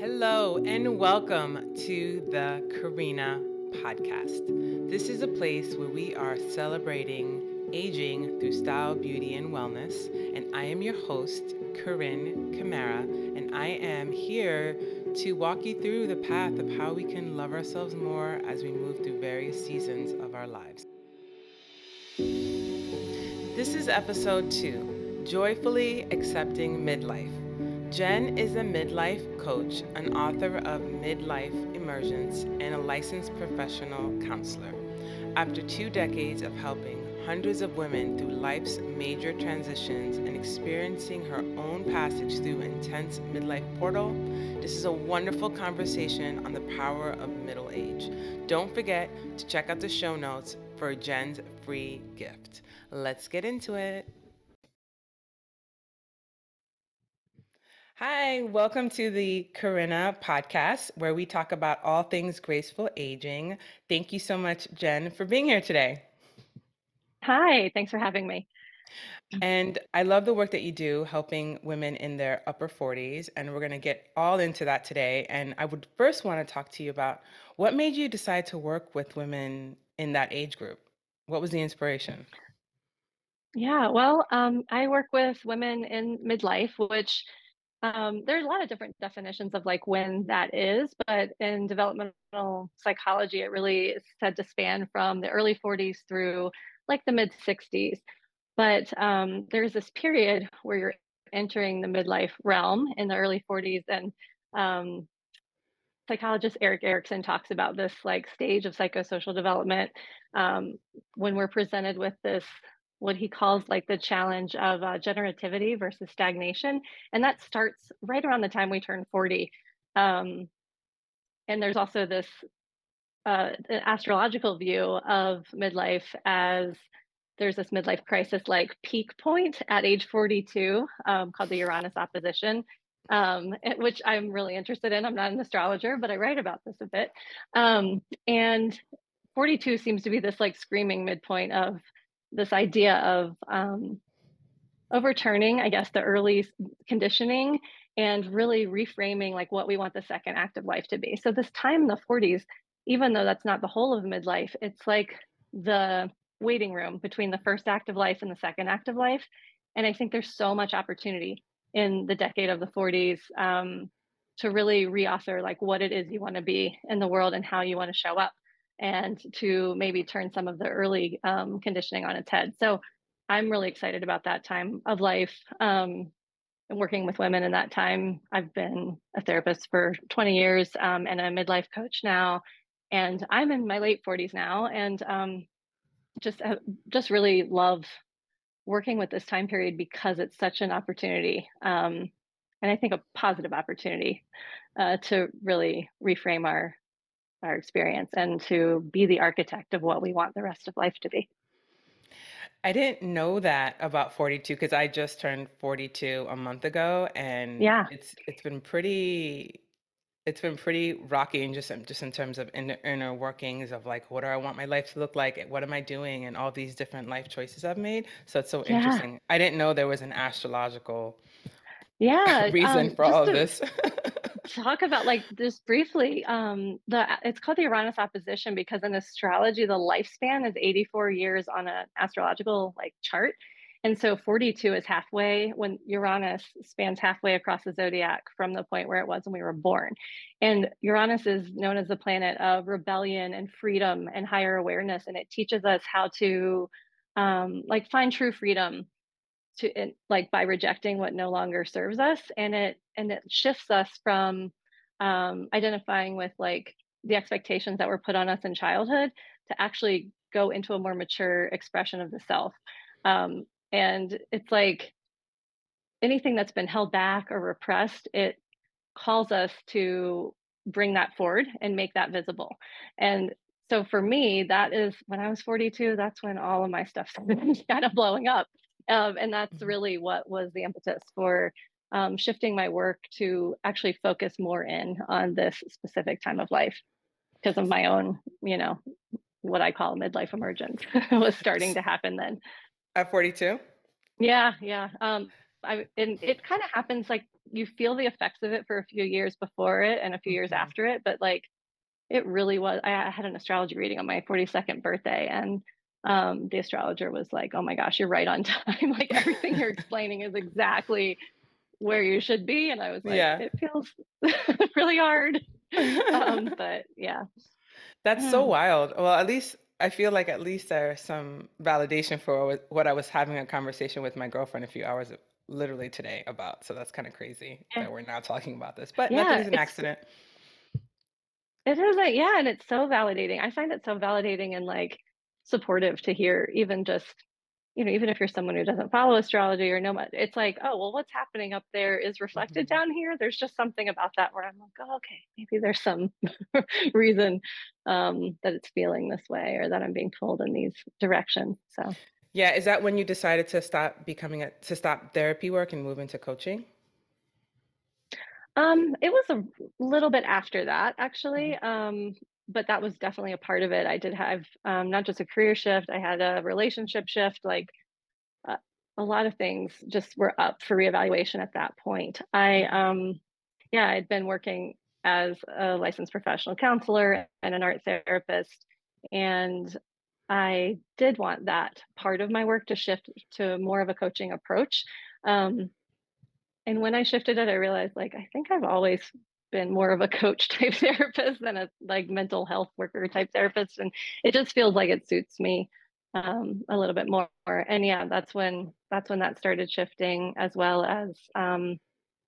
Hello, and welcome to the Carrinna podcast. This is a place where we are celebrating aging through style, beauty, and wellness. And I am your host, Carine Camara, and I am here to walk you through the path of how we can love ourselves more as we move through various seasons of our lives. This is episode two Joyfully Accepting Midlife. Jen is a midlife coach, an author of Midlife Emergence, and a licensed professional counselor. After two decades of helping hundreds of women through life's major transitions and experiencing her own passage through intense midlife portal, this is a wonderful conversation on the power of middle age. Don't forget to check out the show notes for Jen's free gift. Let's get into it. Hi, welcome to the Carrinna podcast, where we talk about all things graceful aging. Thank you so much, Jen, for being here today. Hi, thanks for having me. And I love the work that you do helping women in their upper 40s. And we're going to get all into that today. And I would first want to talk to you about what made you decide to work with women in that age group? What was the inspiration? Yeah, well, um, I work with women in midlife, which um, there's a lot of different definitions of like when that is, but in developmental psychology, it really is said to span from the early 40s through like the mid 60s. But um, there's this period where you're entering the midlife realm in the early 40s, and um, psychologist Erik Erikson talks about this like stage of psychosocial development um, when we're presented with this what he calls like the challenge of uh, generativity versus stagnation and that starts right around the time we turn 40 um, and there's also this uh, astrological view of midlife as there's this midlife crisis like peak point at age 42 um, called the Uranus opposition, um, which I'm really interested in. I'm not an astrologer, but I write about this a bit. Um, and 42 seems to be this like screaming midpoint of this idea of um, overturning, I guess, the early conditioning and really reframing like what we want the second active life to be. So this time in the 40s, even though that's not the whole of midlife, it's like the waiting room between the first active life and the second active life. And I think there's so much opportunity in the decade of the 40s um, to really reauthor like what it is you want to be in the world and how you want to show up and to maybe turn some of the early um, conditioning on its head. So I'm really excited about that time of life um, and working with women in that time. I've been a therapist for 20 years um, and a midlife coach now. And I'm in my late 40s now. And um, just uh, just really love working with this time period because it's such an opportunity um, and i think a positive opportunity uh, to really reframe our our experience and to be the architect of what we want the rest of life to be I didn't know that about 42 because I just turned 42 a month ago and yeah it's it's been pretty it's been pretty rocky and just in just in terms of inner inner workings of, like, what do I want my life to look like? What am I doing? And all these different life choices I've made. So it's so yeah interesting. I didn't know there was an astrological yeah reason um, for all of this. talk about like just briefly um the it's called the uranus opposition because in astrology the lifespan is 84 years on an astrological like chart. And so 42 is halfway when uranus spans halfway across the zodiac from the point where it was when we were born. And uranus is known as the planet of rebellion and freedom and higher awareness and it teaches us how to um like find true freedom to it, like by rejecting what no longer serves us and it and it shifts us from um, identifying with like the expectations that were put on us in childhood to actually go into a more mature expression of the self. Um, and it's like anything that's been held back or repressed it calls us to bring that forward and make that visible. And so for me that is when i was 42 that's when all of my stuff started kind of blowing up um, and that's Mhm. really what was the impetus for um, shifting my work to actually focus more in on this specific time of life because of my own, you know, what I call midlife emergence was starting to happen then. At 42? Yeah, yeah. Um, I and it kind of happens like you feel the effects of it for a few years before it and a few years Mhm. after it, but like it really was. I had an astrology reading on my 42nd birthday, and um, the astrologer was like, "Oh my gosh, you're right on time. like everything you're explaining is exactly where you should be." And I was like, Yeah. "It feels really hard." Um, but yeah, That's so wild. Well, at least I feel like at least there's some validation for what I was having a conversation with my girlfriend a few hours literally today about. So that's kind of crazy yeah, that we're now talking about this. But yeah. is an accident. it is like yeah, and it's so validating. I find it so validating and like supportive to hear, even just you know, even if you're someone who doesn't follow astrology or know much, it's like, oh, well, what's happening up there is reflected Mhm. down here. There's just something about that where I'm like, oh, okay, maybe there's some reason um, that it's feeling this way or that I'm being pulled in these directions. So, Yeah, is that when you decided to stop becoming a to stop therapy work and move into coaching? um, it was a little bit after that, actually. Mhm. Um, but that was definitely a part of it. I did have um, not just a career shift, I had a relationship shift. Like uh, a lot of things just were up for reevaluation at that point. I um yeah, I'd been working as a licensed professional counselor and an art therapist and I did want that part of my work to shift to more of a coaching approach. Um, and when I shifted it, I realized like I think I've always been more of a coach type therapist than a like mental health worker type therapist, and it just feels like it suits me um, a little bit more. And yeah, that's when that's when that started shifting, as well as um,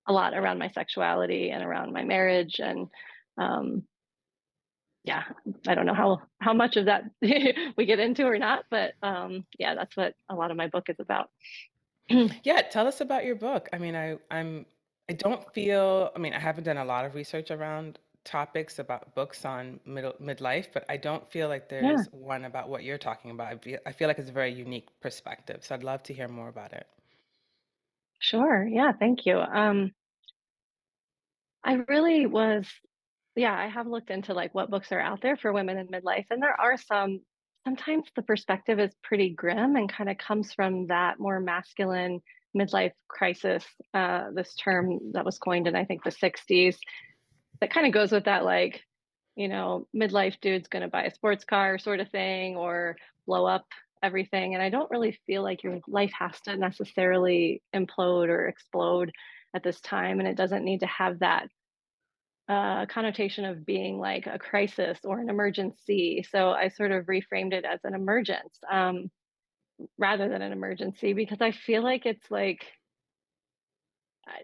a lot around my sexuality and around my marriage and um, yeah, I don't know how how much of that we get into or not, but um, yeah, that's what a lot of my book is about. Yeah, tell us about your book. I mean, I I'm I don't feel, I mean, I haven't done a lot of research around topics about books on middle midlife, but I don't feel like yeah, there's one about what you're talking about. I feel, I feel like it's a very unique perspective. So I'd love to hear more about it. sure. Yeah, thank you. Um, I really was, yeah, I have looked into like what books are out there for women in midlife, and there are some. Sometimes the perspective is pretty grim and kind of comes from that more masculine midlife crisis. Uh, this term that was coined in I think the '60s that kind of goes with that like you know midlife dude's going to buy a sports car sort of thing or blow up everything and i don't really feel like your life has to necessarily implode or explode at this time and it doesn't need to have that uh, connotation of being like a crisis or an emergency so i sort of reframed it as an emergence um, rather than an emergency because i feel like it's like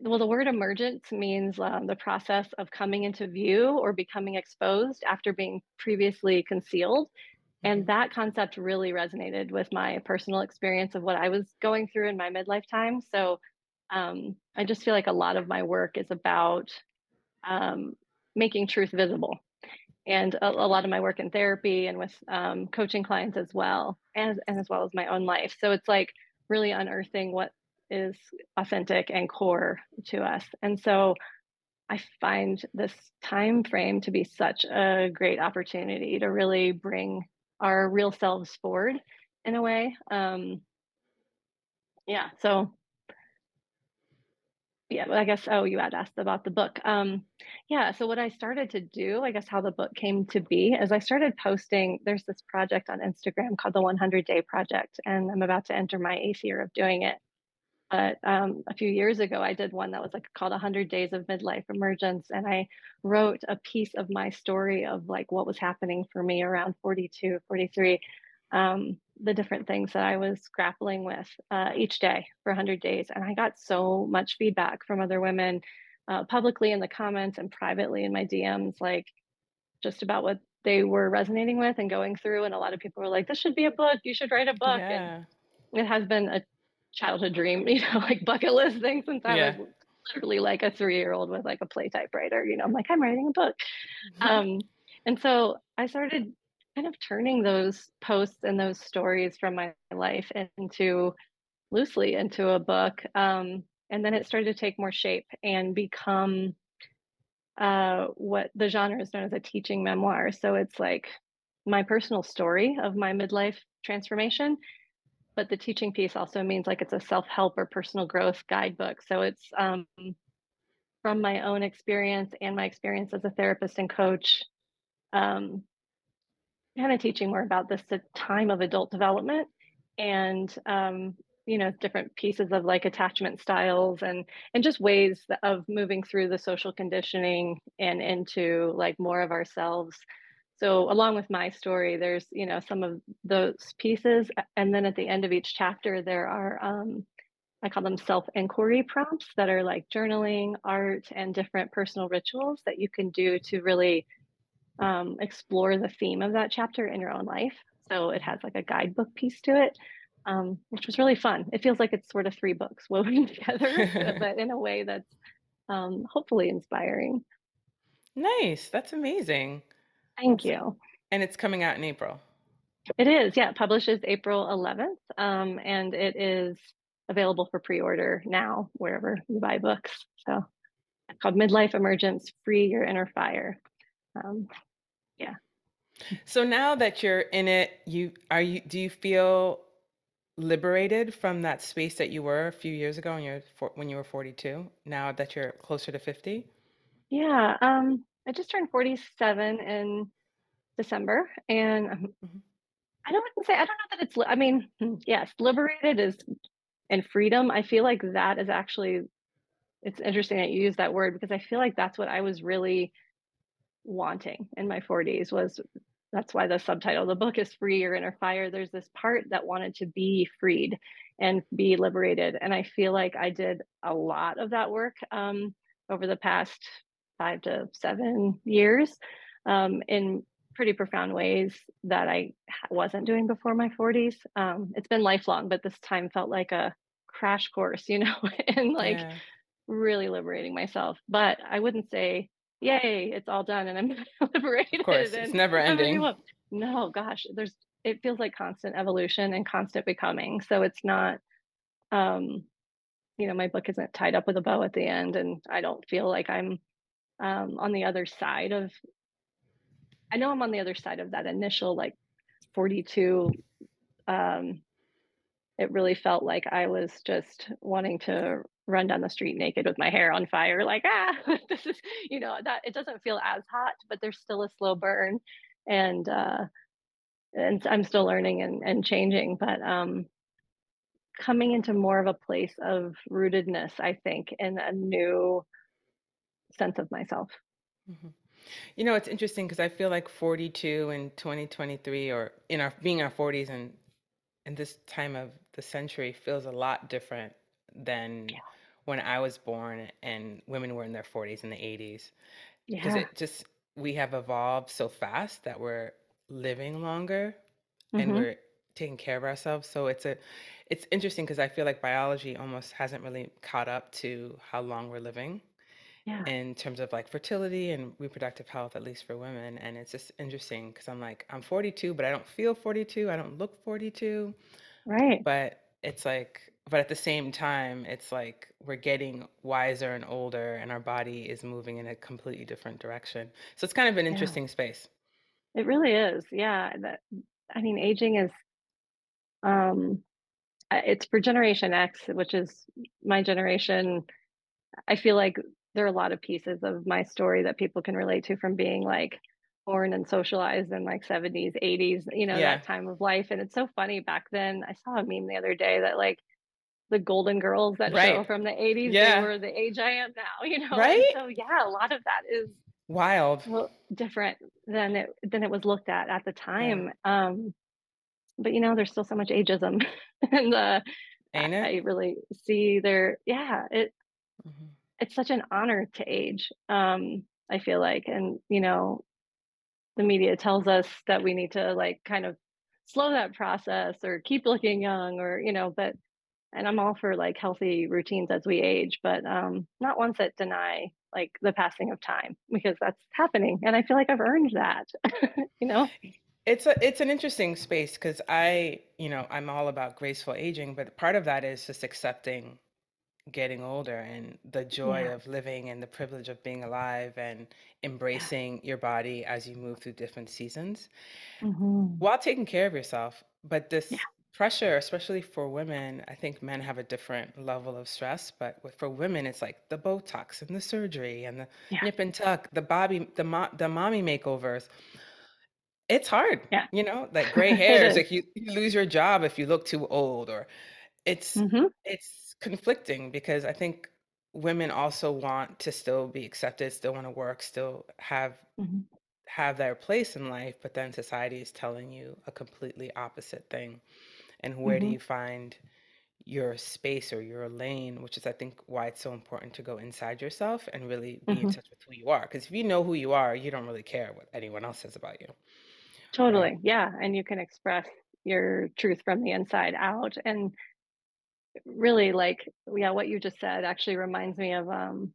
well, the word emergence means um, the process of coming into view or becoming exposed after being previously concealed. And Mhm. that concept really resonated with my personal experience of what I was going through in my midlife time. So um, I just feel like a lot of my work is about um, making truth visible. And a, a lot of my work in therapy and with um, coaching clients as well, and, and as well as my own life. So it's like really unearthing what is authentic and core to us. And so I find this time frame to be such a great opportunity to really bring our real selves forward in a way. Um, yeah. So yeah, I guess. Oh, you had asked about the book. Um, yeah. So what I started to do, I guess, how the book came to be, is I started posting. There's this project on Instagram called the 100 Day Project, and I'm about to enter my eighth year of doing it. But um, a few years ago, I did one that was like called 100 Days of Midlife Emergence. And I wrote a piece of my story of like what was happening for me around 42, 43, um, the different things that I was grappling with uh, each day for 100 days. And I got so much feedback from other women uh, publicly in the comments and privately in my DMs, like just about what they were resonating with and going through. And a lot of people were like, this should be a book. You should write a book. And Yeah. it has been a childhood dream, you know, like bucket list thing since I was literally like a three-year-old with like a play typewriter, you know, I'm like, I'm writing a book. Mhm. Um, and so I started kind of turning those posts and those stories from my life into loosely into a book. Um, and then it started to take more shape and become uh, what the genre is known as a teaching memoir. So it's like my personal story of my midlife transformation but the teaching piece also means like it's a self-help or personal growth guidebook so it's um from my own experience and my experience as a therapist and coach, um, kind of teaching more about this the time of adult development and um, you know different pieces of like attachment styles and and just ways of moving through the social conditioning and into like more of ourselves. So along with my story there's you know some of those pieces and then at the end of each chapter there are um, i call them self inquiry prompts that are like journaling art and different personal rituals that you can do to really um, explore the theme of that chapter in your own life. So it has like a guidebook piece to it, um, which was really fun. It feels like it's sort of three books woven together, but in a way that's um, hopefully inspiring. Nice. That's amazing. Thank you. and it's coming out in April. It is, yeah, it publishes April 11th, um, and it is available for pre-order now wherever you buy books. So it's called Midlife Emergence: Free Your Inner Fire. Um, yeah. So now that you're in it, you are you do you feel liberated from that space that you were a few years ago when you're when you were 42, now that you're closer to 50? Yeah, um, I just turned 47 in December, and um, Mhm. I don't want to say I don't know that it's. I mean, hmm, yes, liberated is and freedom. I feel like that is actually. It's interesting that you use that word because I feel like that's what I was really wanting in my 40s. Was that's why the subtitle of the book is "Free Your Inner Fire." There's this part that wanted to be freed and be liberated, and I feel like I did a lot of that work um, over the past five to seven years um, in pretty profound ways that I wasn't doing before my 40s. Um, it's been lifelong, but this time felt like a crash course, you know, and like Yeah, really liberating myself. But I wouldn't say, yay, it's all done and I'm liberated. of course. It's never I'm a new ending. No, gosh, there's it feels like constant evolution and constant becoming. So it's not um, you know, my book isn't tied up with a bow at the end and I don't feel like I'm um on the other side of I know I'm on the other side of that initial like 42 um it really felt like I was just wanting to run down the street naked with my hair on fire like ah this is you know that it doesn't feel as hot but there's still a slow burn and uh and I'm still learning and and changing but um coming into more of a place of rootedness I think and a new sense of myself Mhm. You know, it's interesting because I feel like 42 in 2023 or in our being our 40s and in this time of the century feels a lot different than when I was born and women were in their 40s and the 80s. Because yeah it just, we have evolved so fast that we're living longer and mhm we're taking care of ourselves. So it's a, it's interesting because I feel like biology almost hasn't really caught up to how long we're living yeah in terms of like fertility and reproductive health, at least for women. And it's just interesting because I'm like, I'm 42, but I don't feel 42. I don't look 42. right But it's like, but at the same time, it's like we're getting wiser and older, and our body is moving in a completely different direction. So it's kind of an yeah interesting space. it really is yeah that I mean aging is um it's for Generation X, which is my generation. I feel like there are a lot of pieces of my story that people can relate to from being like born and socialized in like 70s, 80s, you know, Yeah. that time of life. And it's so funny back then. I saw a meme the other day that like the Golden Girls that show from the 80s, they were the age I am now, you know. And Right? so yeah, a lot of that is Wild. well different than it than it was looked at at the Yeah. time. Um, but you know, there's still so much ageism and uh I Ain't it? I really see there, yeah, it hmm it's such an honor to age, um, I feel like, and, you know, the media tells us that we need to, like, kind of slow that process or keep looking young or, you know, but and I'm all for, like, healthy routines as we age, but, um, not ones that deny, like, the passing of time because that's happening, and I feel like I've earned that, you know? It's a it's an interesting space because I, you know, I'm all about graceful aging, but part of that is just accepting getting older and the joy Yeah. of living and the privilege of being alive and embracing your body as you move through different seasons Mhm. while taking care of yourself. But Yeah. Pressure, especially for women, I think men have a different level of stress, but with, for women, it's like the Botox and the surgery and the Yeah. nip and tuck, the Bobby, the mo- the mommy makeovers. It's hard, Yeah. you know, like gray It hairs, is. like you, you lose your job if you look too old, or it's Mhm. it's conflicting because I think women also want to still be accepted, still want to work, still have Mhm. have their place in life, but then society is telling you a completely opposite thing. And where do Mhm. you find your space or your lane, which is I think why it's so important to go inside yourself and really be in Mhm. touch with who you are. Because if you know who you are, you don't really care what anyone else says about you? Totally. Yeah, and you can express your truth from the inside out, and really, like, yeah, what you just said actually reminds me of, um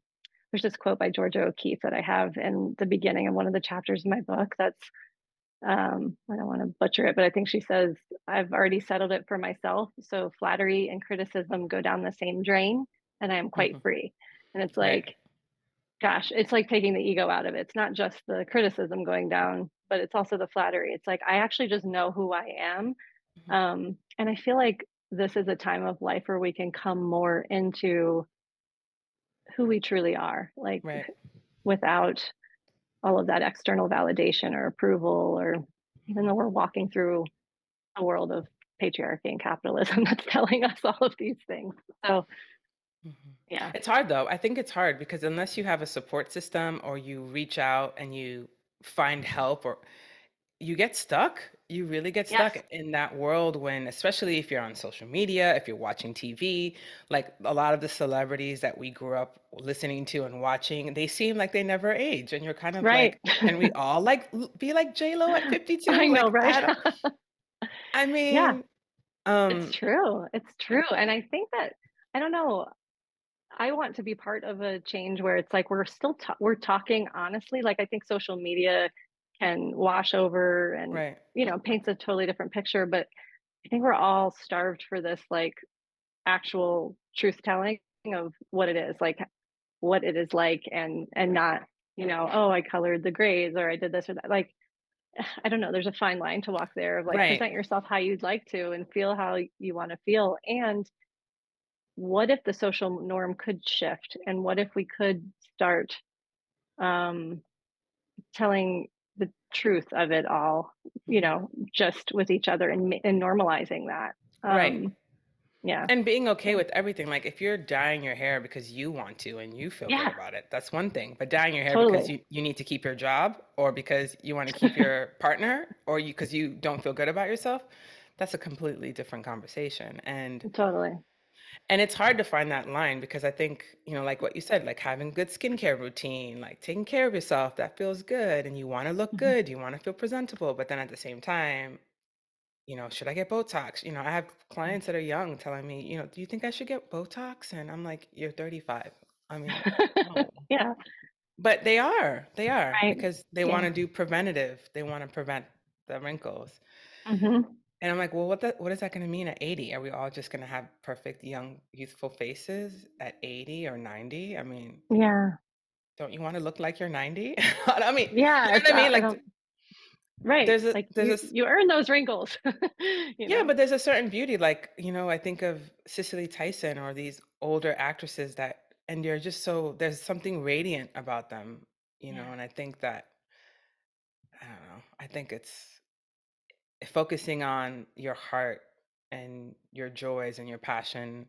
there's this quote by Georgia O'Keeffe that I have in the beginning of one of the chapters in my book that's um, I don't want to butcher it, but I think she says, I've already settled it for myself. So flattery and criticism go down the same drain, and I am quite hmm free. And it's Right. like, gosh, it's like taking the ego out of it. It's not just the criticism going down, but it's also the flattery. It's like, I actually just know who I am. hmm Um, and I feel like this is a time of life where we can come more into who we truly are, like Right. without all of that external validation or approval, or even though we're walking through a world of patriarchy and capitalism that's telling us all of these things. So, Mhm. yeah. It's hard though. I think it's hard because unless you have a support system or you reach out and you find help or you get stuck, you really get Yes. stuck in that world when especially if you're on social media, if you're watching TV, like a lot of the celebrities that we grew up listening to and watching, they seem like they never age and you're kind of Right. like, can we all like be like J Lo at 52? I 52? know, Like right? I I yeah, mean, it's um true. It's true. And I think that, I don't know, I want to be part of a change where it's like we're still ta- we're talking honestly. Like I think social media can wash over and right. you know paints a totally different picture, but I think we're all starved for this like actual truth telling of what it is, like what it is like, and and not you know oh I colored the grays or I did this or that. Like I don't know. There's a fine line to walk there of like Right. present yourself how you'd like to and feel how you want to feel and what if the social norm could shift and what if we could start um, telling the truth of it all you know just with each other and, and normalizing that Right. um yeah. And being okay with everything, like, if you're dyeing your hair because you want to and you feel good about it, that's one thing, but dyeing your hair because you you need to keep your job or because you wanna keep your partner or you because you don't feel good about yourself, that's a completely different conversation, and totally and it's hard to find that line because I think, you know, like what you said, like, having good skincare routine, like, taking care of yourself, that feels good, and you wanna look Mhm. good, you wanna feel presentable, but then at the same time you know, should I get Botox? You know, I have clients that are young telling me, you know, do you think I should get Botox? And I'm like, you're 35. I mean, no. yeah But they are, they are right because they want yeah to do preventative. They want to prevent the wrinkles. hmm And I'm like, well, what that what is that going to mean at 80? Are we all just going to have perfect young youthful faces at 80 or 90? I mean, yeah don't you want to look like you're 90? I mean, you yeah know what I mean? Like don't right there's a like there's you a you earn those wrinkles you Yeah, know but there's a certain beauty, like, you know, I think of Cicely Tyson or these older actresses that and you're just so there's something radiant about them, you know, and I think that I don't know. I think it's focusing on your heart and your joys and your passion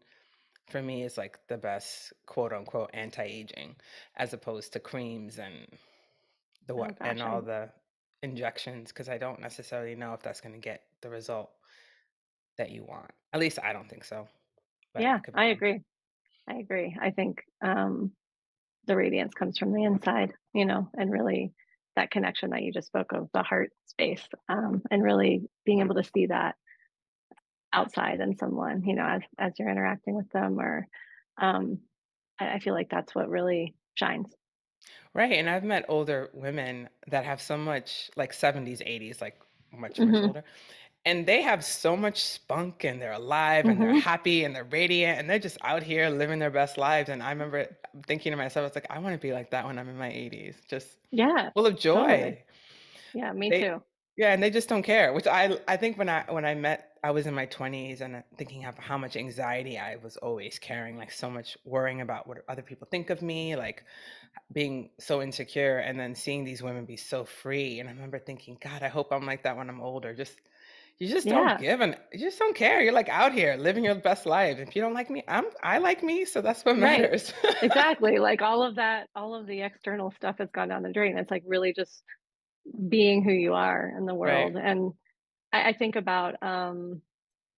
for me is like the best quote unquote anti-aging as opposed to creams and the oh what and all the injections because I don't necessarily know if that's going to get the result that you want. At least I don't think so. But yeah I could be i wrong. agree i agree i think um the radiance comes from the inside, you know, and really that connection that you just spoke of, the heart space, um, and really being able to see that outside in someone, you know, as as you're interacting with them, or um, I, I feel like that's what really shines. Right. And I've met older women that have so much like 70s, 80s, like much, much hmm older. And they have so much spunk and they're alive and they're hmm happy and they're radiant and they're just out here living their best lives. And I remember thinking to myself, I was like, I want to be like that when I'm in my 80s, just Yeah, full of totally. joy. Yeah, me They too. yeah, and they just don't care, which I I think when I when I met I was in my 20s and uh, thinking of how much anxiety I was always carrying, like so much worrying about what other people think of me, like being so insecure, and then seeing these women be so free. And I remember thinking, God, I hope I'm like that when I'm older. Just you just don't give and you just don't care. You're like out here living your best life. If you don't like me, I'm I like me, so that's what matters. right. Exactly. Like all of that, all of the external stuff has gone down the drain. It's like really just being who you are in the Right. world. And I, I think about um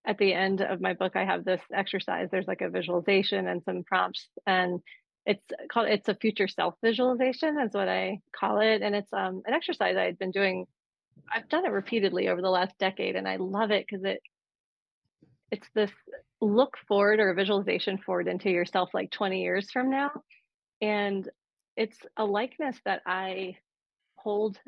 at the end of my book, I have this exercise. There's like a visualization and some prompts, and it's called it's a future self visualization, is what I call it. And it's um an exercise I had been doing. I've done it repeatedly over the last decade, and I love it because it it's this look forward or visualization forward into yourself like 20 years from now. And it's a likeness that I hold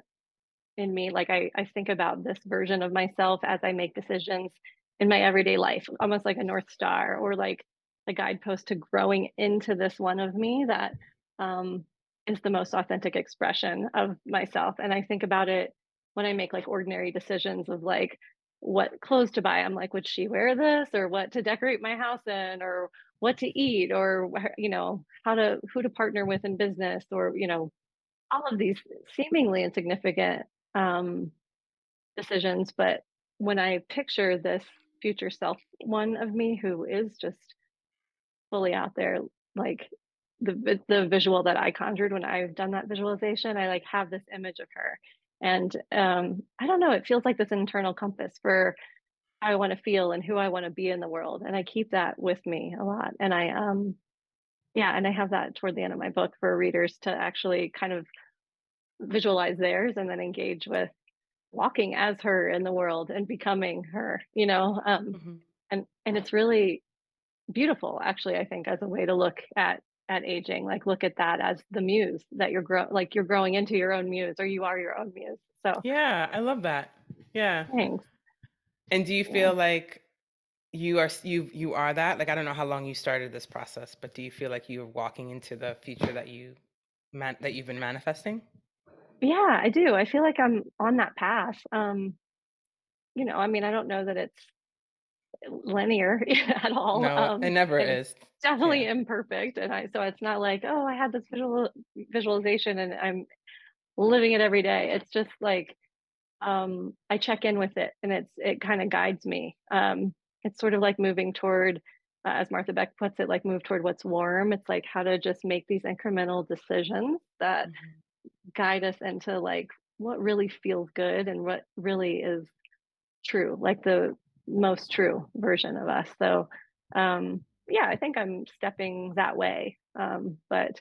in me. Like I, I think about this version of myself as I make decisions in my everyday life, almost like a North Star or like a guidepost to growing into this one of me that um, is the most authentic expression of myself. And I think about it when I make like ordinary decisions of like what clothes to buy. I'm like, would she wear this or what to decorate my house in or what to eat or you know how to who to partner with in business or you know all of these seemingly insignificant um, decisions, but when I picture this future self one of me who is just fully out there, like the the visual that I conjured when I've done that visualization, I like have this image of her, and um, I don't know, it feels like this internal compass for how I want to feel and who I want to be in the world, and I keep that with me a lot, and I um yeah, and I have that toward the end of my book for readers to actually kind of visualize theirs and then engage with walking as her in the world and becoming her, you know, um, Mhm. and and it's really beautiful actually, I think, as a way to look at at aging, like look at that as the muse that you're grow like you're growing into your own muse or you are your own muse. So Yeah, I love that. Yeah. thanks. And do you Yeah. feel like you are you you are that? Like I don't know how long you started this process, but do you feel like you're walking into the future that you man that you've been manifesting? Yeah, I do. I feel like I'm on that path. Um, you know, I mean, I don't know that it's linear at all. No, it Um, never is. definitely Yeah. imperfect. And I so it's not like, oh, I had this visual visualization and I'm living it every day. It's just like um, I check in with it and it's it kind of guides me. Um, it's sort of like moving toward, uh, as Martha Beck puts it, like move toward what's warm. It's like how to just make these incremental decisions that Mhm. guide us into like what really feels good and what really is true, like the most true version of us. So, um, yeah, I think I'm stepping that way. Um, but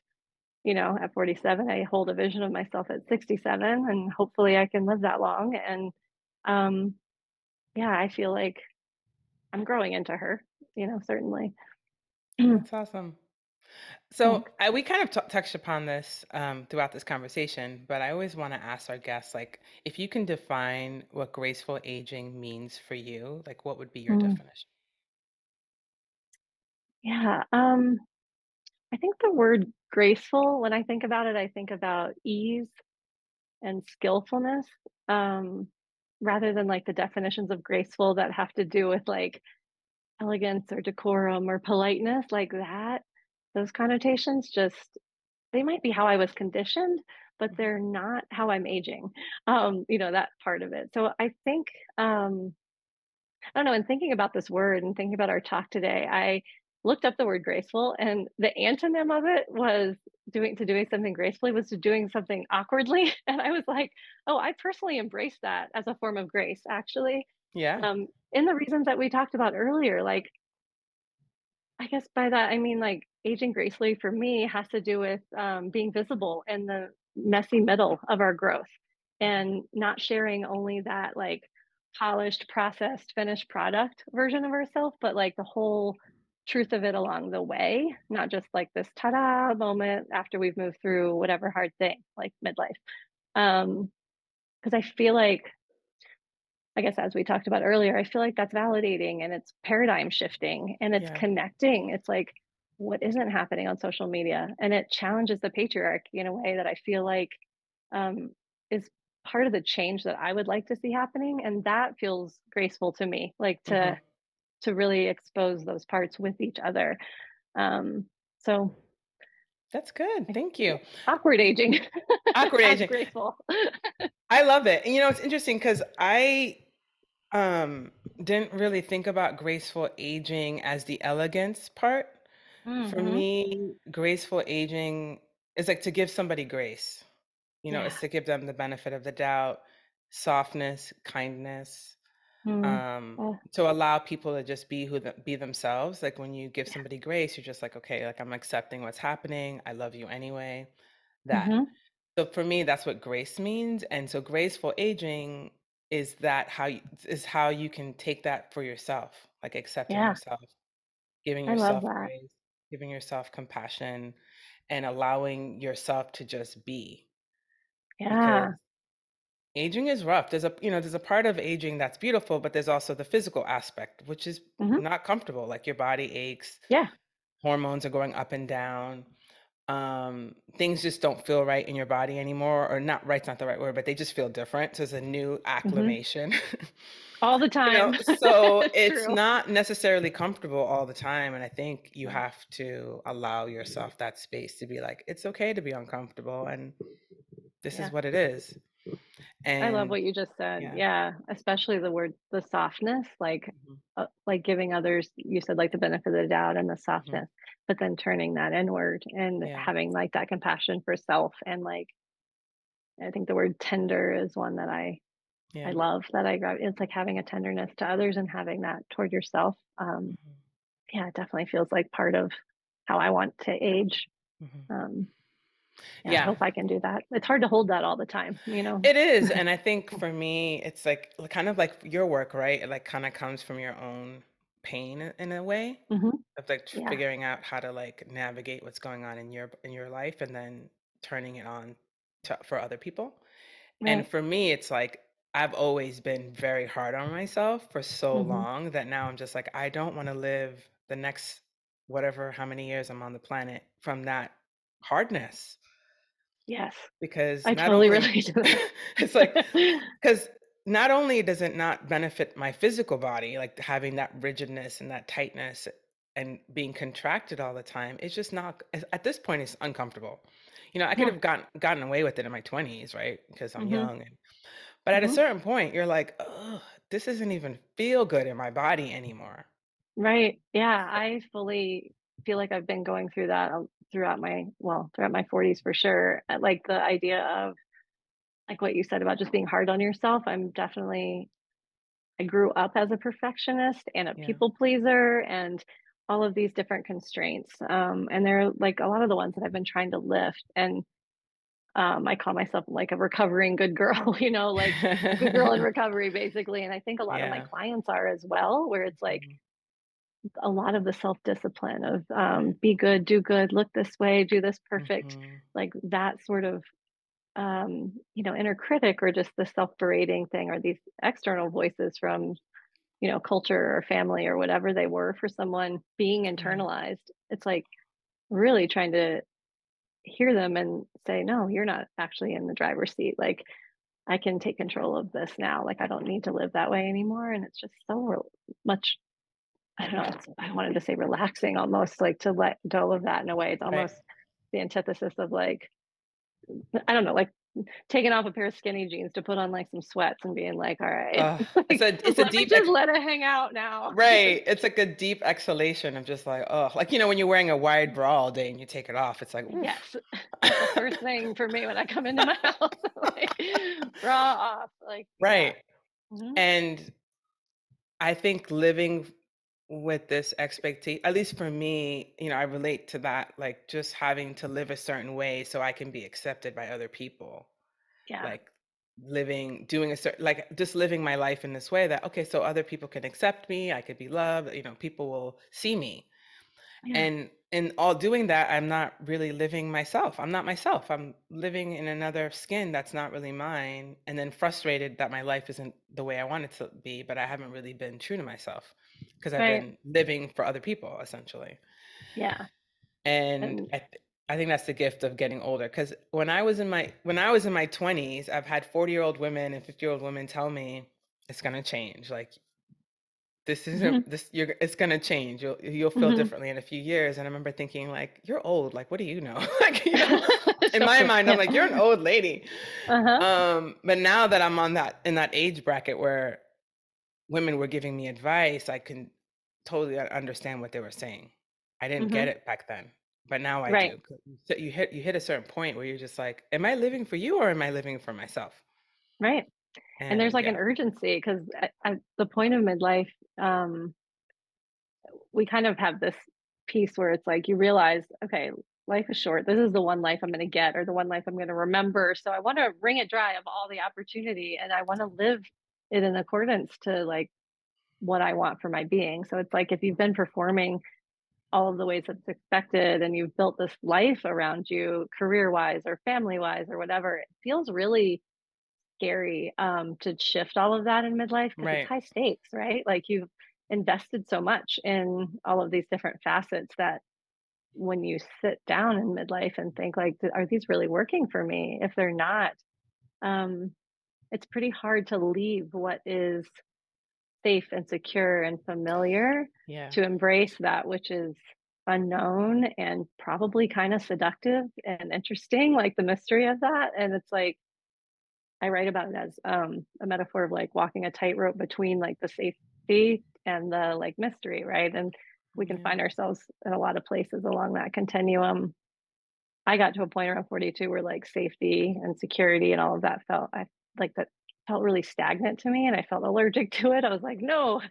you know, at 47, I hold a vision of myself at 67, and hopefully I can live that long. And um, yeah, I feel like I'm growing into her, you know, certainly. That's awesome. So Thanks. I, we kind of t- touched upon this um, throughout this conversation, but I always want to ask our guests, like, if you can define what graceful aging means for you, like, what would be your Mm, definition? yeah. Um, I think the word graceful, when I think about it, I think about ease and skillfulness um, rather than like the definitions of graceful that have to do with like elegance or decorum or politeness, like that. Those connotations just they might be how I was conditioned, but Mhm. they're not how I'm aging. Um, you know, that part of it. So I think um I don't know, in thinking about this word and thinking about our talk today, I looked up the word graceful and the antonym of it was doing to doing something gracefully was to doing something awkwardly. And I was like, oh, I personally embrace that as a form of grace, actually. Yeah. Um, in the reasons that we talked about earlier, like I guess by that I mean like aging gracefully for me has to do with um, being visible in the messy middle of our growth and not sharing only that like polished, processed, finished product version of ourselves, but like the whole truth of it along the way, not just like this ta-da moment after we've moved through whatever hard thing like midlife. Um, because I feel like I guess as we talked about earlier, I feel like that's validating and it's paradigm shifting and it's Yeah. connecting. It's like what isn't happening on social media and it challenges the patriarchy in a way that I feel like um, is part of the change that I would like to see happening, and that feels graceful to me, like, to Mhm. to really expose those parts with each other. Um, so That's good. Thank you. awkward aging Awkward aging. graceful. I love it. And you know, it's interesting because I um didn't really think about graceful aging as the elegance part. For Mhm. me, graceful aging is like to give somebody grace. You know, Yeah. it's to give them the benefit of the doubt, softness, kindness, Mm. um, Oh, to allow people to just be who the, be themselves. Like when you give yeah. somebody grace, you're just like, okay, like I'm accepting what's happening. I love you anyway. That. Mhm. So for me, that's what grace means. And so graceful aging is that how you, is how you can take that for yourself, like accepting Yeah, yourself, giving I love yourself that. grace, giving yourself compassion, and allowing yourself to just be. Because Yeah. aging is rough. There's a you know, there's a part of aging that's beautiful, but there's also the physical aspect, which is Mhm. not comfortable. Like your body aches, Yeah. hormones are going up and down. Um things just don't feel right in your body anymore or not right's not the right word but they just feel different so it's a new Mhm. acclimation All the you know time. so it's True. not necessarily comfortable all the time and i think you have to allow yourself that space to be like it's okay to be uncomfortable and this is what it is I love and what you just said. yeah Yeah, especially the word the softness, like mhm, uh, like giving others you said like the benefit of the doubt and the mhm, softness, but then turning that inward and yeah having like that compassion for self and like I think the word tender is one that I I yeah love that I got it's like having a tenderness to others and having that toward yourself. Um mhm, yeah, it definitely feels like part of how I want to age. mhm. Um yeah, I hope I can do that. It's hard to hold that all the time, you know. It is, and I think for me, it's like kind of like your work, right? It like kind of comes from your own pain in a way Mhm. of like Yeah. figuring out how to like navigate what's going on in your in your life, and then turning it on to for other people. And for me, it's like I've always been very hard on myself for so Mhm. long that now I'm just like I don't want to live the next whatever how many years I'm on the planet from that hardness Yes. because I not totally only relate to it's like because not only does it not benefit my physical body, like having that rigidness and that tightness and being contracted all the time, it's just not at this point, it's uncomfortable. You know, I could Yeah. have gotten gotten away with it in my 20s, right? Because I'm Mhm. young and but at a Mhm. certain point, you're like, oh, this doesn't even feel good in my body anymore." Right. Yeah, I fully feel like I've been going through that, um, throughout my well, throughout my 40s for sure. Uh, like, the idea of like, what you said about just being hard on yourself, I'm definitely I grew up as a perfectionist and a Yeah. people pleaser and all of these different constraints, um, and they're, like, a lot of the ones that I've been trying to lift, and, um, I call myself, like, a recovering good girl, you know, like, a good girl in recovery, basically, and I think a lot of my clients are as well, where it's, like, Mhm. A lot of the self-discipline of, um, be good, do good, look this way, do this perfect, Mhm. like, that sort of, um, you know, inner critic or just the self-berating thing or these external voices from, you know, culture or family or whatever they were for someone being Yeah. internalized. It's, like, really trying to hear them and say, "No, you're not actually in the driver's seat, like, I can take control of this now, like, I don't need to live that way anymore," and it's just so much I don't know, it's I wanted to say relaxing almost, like, to let go of that in a way. It's Right. almost the antithesis of, like, I don't know, like, taking off a pair of skinny jeans to put on, like, some sweats and being like, "Alright, Ugh, it's a it's a let me deep just let it hang out now." Right, it's like a deep exhalation of just like, oh, like, you know, when you're wearing a wide bra all day and you take it off, it's like, oof. Yes. The first thing for me when I come into my house, like, bra off, like, yeah. Right, Mhm. and I think living with this expectation, at least for me, you know, I relate to that, like, just having to live a certain way so I can be accepted by other people. Yeah. Like, living doing a certain like, just living my life in this way that, okay, so other people can accept me, I could be loved, you know, people will see me. Yeah. And in all doing that, I'm not really living myself. I'm not myself. I'm living in another skin that's not really mine, and then frustrated that my life isn't the way I want it to be, but I haven't really been true to myself because I've Right. been living for other people essentially. Yeah. And And I th- I think that's the gift of getting older. Because when I was in my when I was in my 20s, I've had 40-year-old women and 50-year-old women tell me, "It's gonna change, like, this isn't this you're it's gonna change, you'll you'll feel Mhm. differently in a few years," and I remember thinking like, "You're old, like, what do you know?" Like, you know? In my mind, I'm like, "You're an old lady." Uh-huh. Um, but now that I'm on that in that age bracket where women were giving me advice, I can totally understand what they were saying. I didn't get Mhm. it back then, but now I Right. do. 'Cause you hit you hit a certain point where you're just like, "Am I living for you or am I living for myself?" Right. And there's, And like, an urgency because at at the point of midlife, um we kind of have this piece where it's like you realize, "Okay, life is short. This is the one life I'm gonna get or the one life I'm gonna remember, so I wanna wring it dry of all the opportunity, and I wanna live it in accordance to, like, what I want for my being." So it's like if you've been performing all of the ways that's expected and you've built this life around you career-wise or family-wise or whatever, it feels really scary, um, to shift all of that in midlife 'cause it's Right. high stakes, right? Like, you've invested so much in all of these different facets that when you sit down in midlife and think like, are these really working for me?" If they're not, um, it's pretty hard to leave what is safe and secure and familiar Yeah. to embrace that which is unknown and probably kinda seductive and interesting, like the mystery of that, and it's like I write about it as, um, a metaphor of, like, walking a tightrope between, like, the safety and the, like, mystery, right? And we can Yeah. find ourselves in a lot of places along that continuum. I got to a point around 42 where, like, safety and security and all of that felt I like, that felt really stagnant to me, and I felt allergic to it. I was like, "No."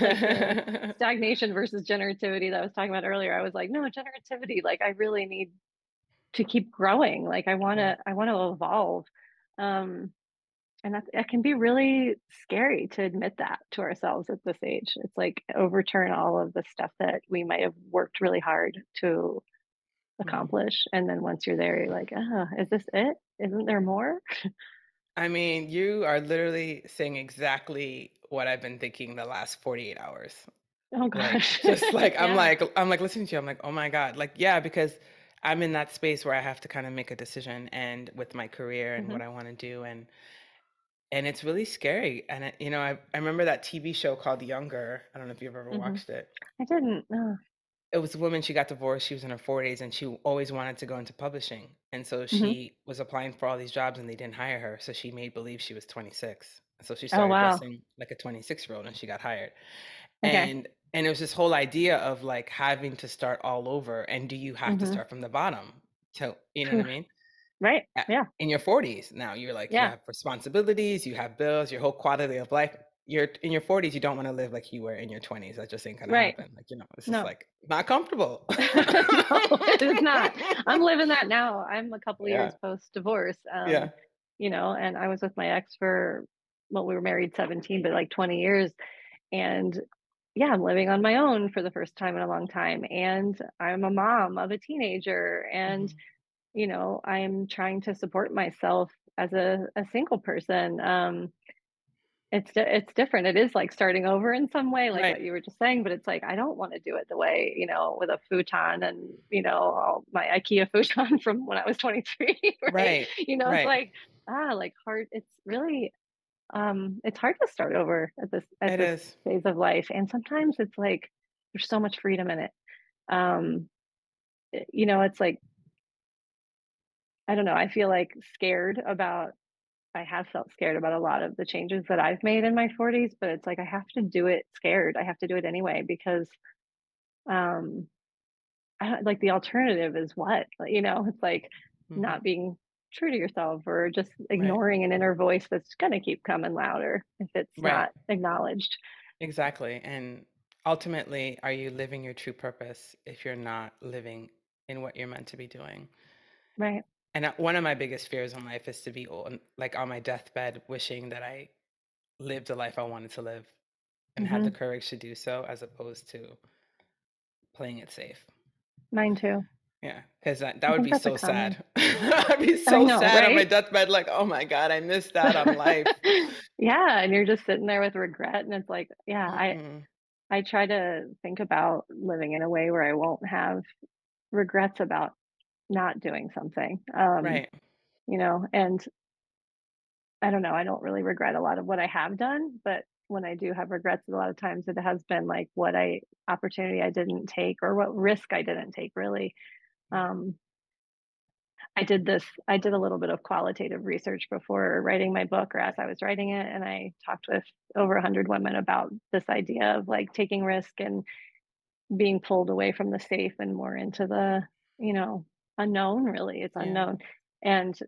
Like, stagnation versus generativity that I was talking about earlier, I was like, "No, generativity, like, I really need to keep growing, like, I wanna I wanna evolve." Um, and that that can be really scary to admit that to ourselves at this age. It's like overturn all of the stuff that we might have worked really hard to Mm. accomplish, and then once you're there, you're like, "Uh, is this it? Isn't there more?" I mean, you are literally saying exactly what I've been thinking the last 48 hours. Oh Like, gosh. just like I'm Yeah. like I'm like listening to you, I'm like, "Oh my god." Like, yeah, because I'm in that space where I have to kinda make a decision and with my career and what Mhm. I wanna do, and and it's really scary, and it you know, I I remember that TV show called Younger, I don't know if you've ever Mhm. watched it. I didn't, no. It was a woman, she got divorced, she was in her 40s, and she always wanted to go into publishing, and so Mhm. she was applying for all these jobs and they didn't hire her, so she made believe she was 26. So she Oh, started wow. dressing like a twenty-six-year-old and she got hired. Okay. And and it was this whole idea of, like, having to start all over, and do you have to Mhm. start from the bottom to you know what I mean? Right, yeah. in your 40s now, you're like, you have responsibilities, you have bills, your whole quality of life. You're in your 40s, you don't wanna live like you were in your 20s, that just ain't gonna Right. happen, like, you know, it's just, No. like, not comfortable. No, it is not. I'm living that now. I'm a couple of years post-divorce, Yeah. um, you know, and I was with my ex for well, we were married 17, but, like, 20 years, and, yeah, I'm living on my own for the first time in a long time, and I'm a mom of a teenager, and, Mhm. you know, I'm trying to support myself as a a single person, um, it's it's different, it is like starting over in some way, like Right. what you were just saying, but it's like, I don't wanna do it the way, you know, with a futon and, you know, all my IKEA futon from when I was 23, right? Right, You know, it's like, ah, like, hard it's really, um, it's hard to start over at this at It this is. phase of life, and sometimes it's like, there's so much freedom in it. Um, eh, you know, it's like I don't know, I feel, like, scared about I have felt scared about a lot of the changes that I've made in my 40s, but it's like I have to do it scared, I have to do it anyway because, um, I like, the alternative is what? You know, it's like Mhm. not being true to yourself or just Right. ignoring an inner voice that's gonna keep coming louder if it's Right. not acknowledged. Exactly, and ultimately, are you living your true purpose if you're not living in what you're meant to be doing? Right. And, one of my biggest fears in life is to be on like, on my deathbed wishing that I lived the life I wanted to live and had the Mhm. courage to do so as opposed to playing it safe. Mine too. Yeah, 'cause that that would be so sad. I'd be so know, sad on my deathbed, like, "Oh my god, I missed out on life." Yeah, and you're just sitting there with regret, and it's like, yeah, I Mm-mm. I try to think about living in a way where I won't have regrets about not doing something. Um, Right. you know, and I don't know, I don't really regret a lot of what I have done, but when I do have regrets, a lot of times it has been like what I opportunity I didn't take or what risk I didn't take really. Um, I did this, I did a little bit of qualitative research before writing my book or as I was writing it. And I talked with over 100 women about this idea of like taking risk and being pulled away from the safe and more into the, you know, unknown, really. It's Yeah. unknown. And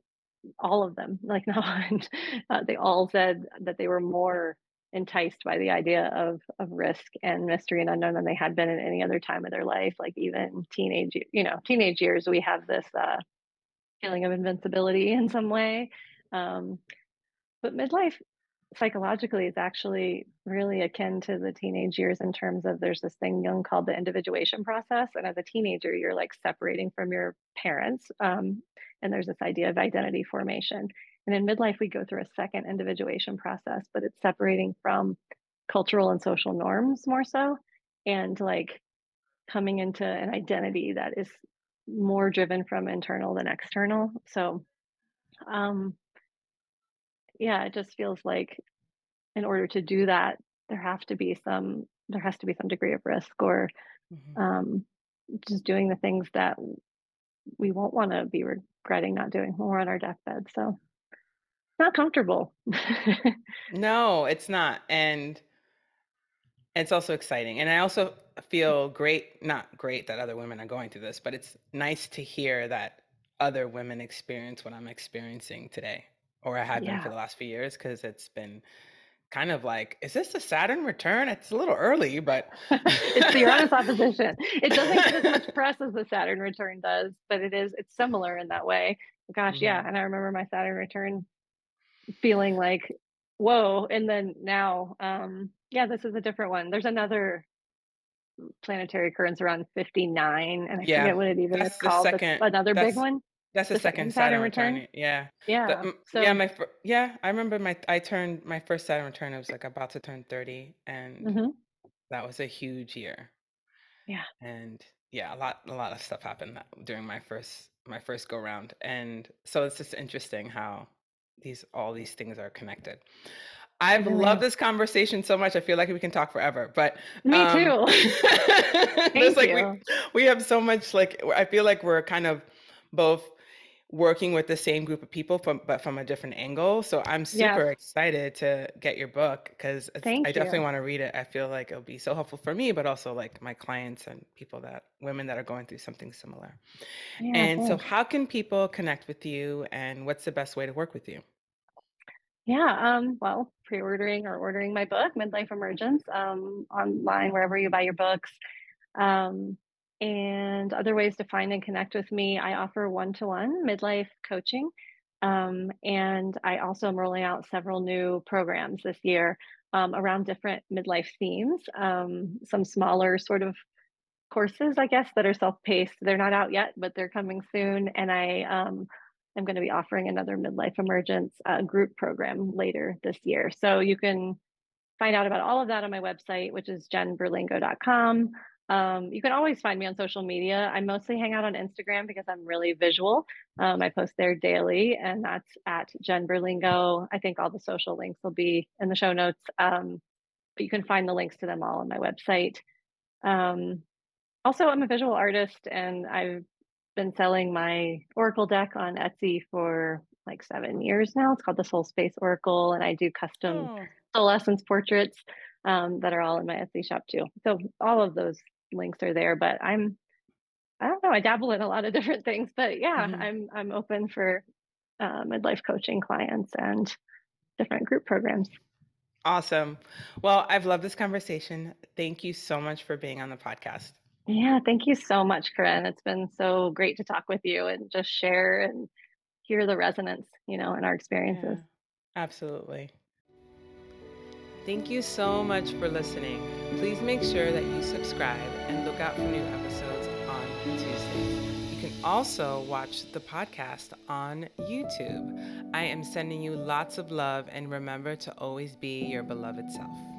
all of them, like no one, uh, they all said that they were more enticed by the idea of of risk and mystery and unknown than they had been at any other time of their life. Like even teenage, you know, teenage years, we have this uh, feeling of invincibility in some way. Um, but midlife psychologically is actually really akin to the teenage years in terms of there's this thing Jung called the individuation process. And as a teenager, you're like separating from your parents. Um, and there's this idea of identity formation. And in midlife, we go through a second individuation process, but it's separating from cultural and social norms more so. And like coming into an identity that is more driven from internal than external. So, um, yeah, it just feels like in order to do that, there have to be some there has to be some degree of risk or Mhm. um, just doing the things that we won't want to be regretting not doing when we're on our deathbed. So it's not comfortable. No, it's not. And it's also exciting. And I also feel great, not great that other women are going through this, but it's nice to hear that other women experience what I'm experiencing today, or I had been for the last few years, because it's been kind of like, is this a Saturn return? It's a little early, but it's the Uranus opposition. It doesn't get as much press as the Saturn return does, but it is it's similar in that way. Gosh, yeah. Mhm. And I remember my Saturn return feeling like, whoa. And then now, um, yeah, this is a different one. There's another planetary occurrence around 59, and I Yeah, forget what it even is called. Second. another big one. That's the The second second Saturn Saturn return. return. Yeah, the, Yeah. mm, yeah, my fir- yeah. I remember my I turned my first Saturn return. I was like about to turn thirty, and mhm, that was a huge year. yeah, And yeah, a lot a lot of stuff happened that, during my first my first go round, and so it's just interesting how these all these things are connected. I've really loved this conversation so much. I feel like we can talk forever, but Me um, too. Thank like we we have so much like I feel like we're kind of both working with the same group of people from but from a different angle. So I'm Yes, super excited to get your book because I definitely want to read it. I feel like it'll be so helpful for me, but also like my clients and people that women that are going through something similar. Yeah, And so how can people connect with you and what's the best way to work with you? Yeah, um, well, pre-ordering or ordering my book, Midlife Emergence, um, online wherever you buy your books. Um, and other ways to find and connect with me, I offer one-to-one midlife coaching. Um, and I also am rolling out several new programs this year um, around different midlife themes. Um, some smaller sort of courses, I guess, that are self-paced. They're not out yet, but they're coming soon. And I um, am going to be offering another midlife emergence uh, group program later this year. So you can find out about all of that on my website, which is jenberlingo.com. Um, you can always find me on social media. I mostly hang out on Instagram because I'm really visual. Um, I post there daily, and that's at Jen Berlingo. I think all the social links will be in the show notes, um, but you can find the links to them all on my website. Um, also, I'm a visual artist, and I've been selling my Oracle deck on Etsy for like seven years now. It's called the Soul Space Oracle, and I do custom Oh, soul essence portraits um, that are all in my Etsy shop too. So all of those links are there. But I'm I don't know. I dabble in a lot of different things, but yeah, mhm. I'm I'm open for uh, midlife coaching clients and different group programs. awesome. Well, I've loved this conversation. Thank you so much for being on the podcast. Yeah, thank you so much, Carine. It's been so great to talk with you and just share and hear the resonance, you know, in our experiences. Yeah, absolutely. Thank you so much for listening. Please make sure that you subscribe and look out for new episodes on Tuesdays. You can also watch the podcast on YouTube. I am sending you lots of love and remember to always be your beloved self.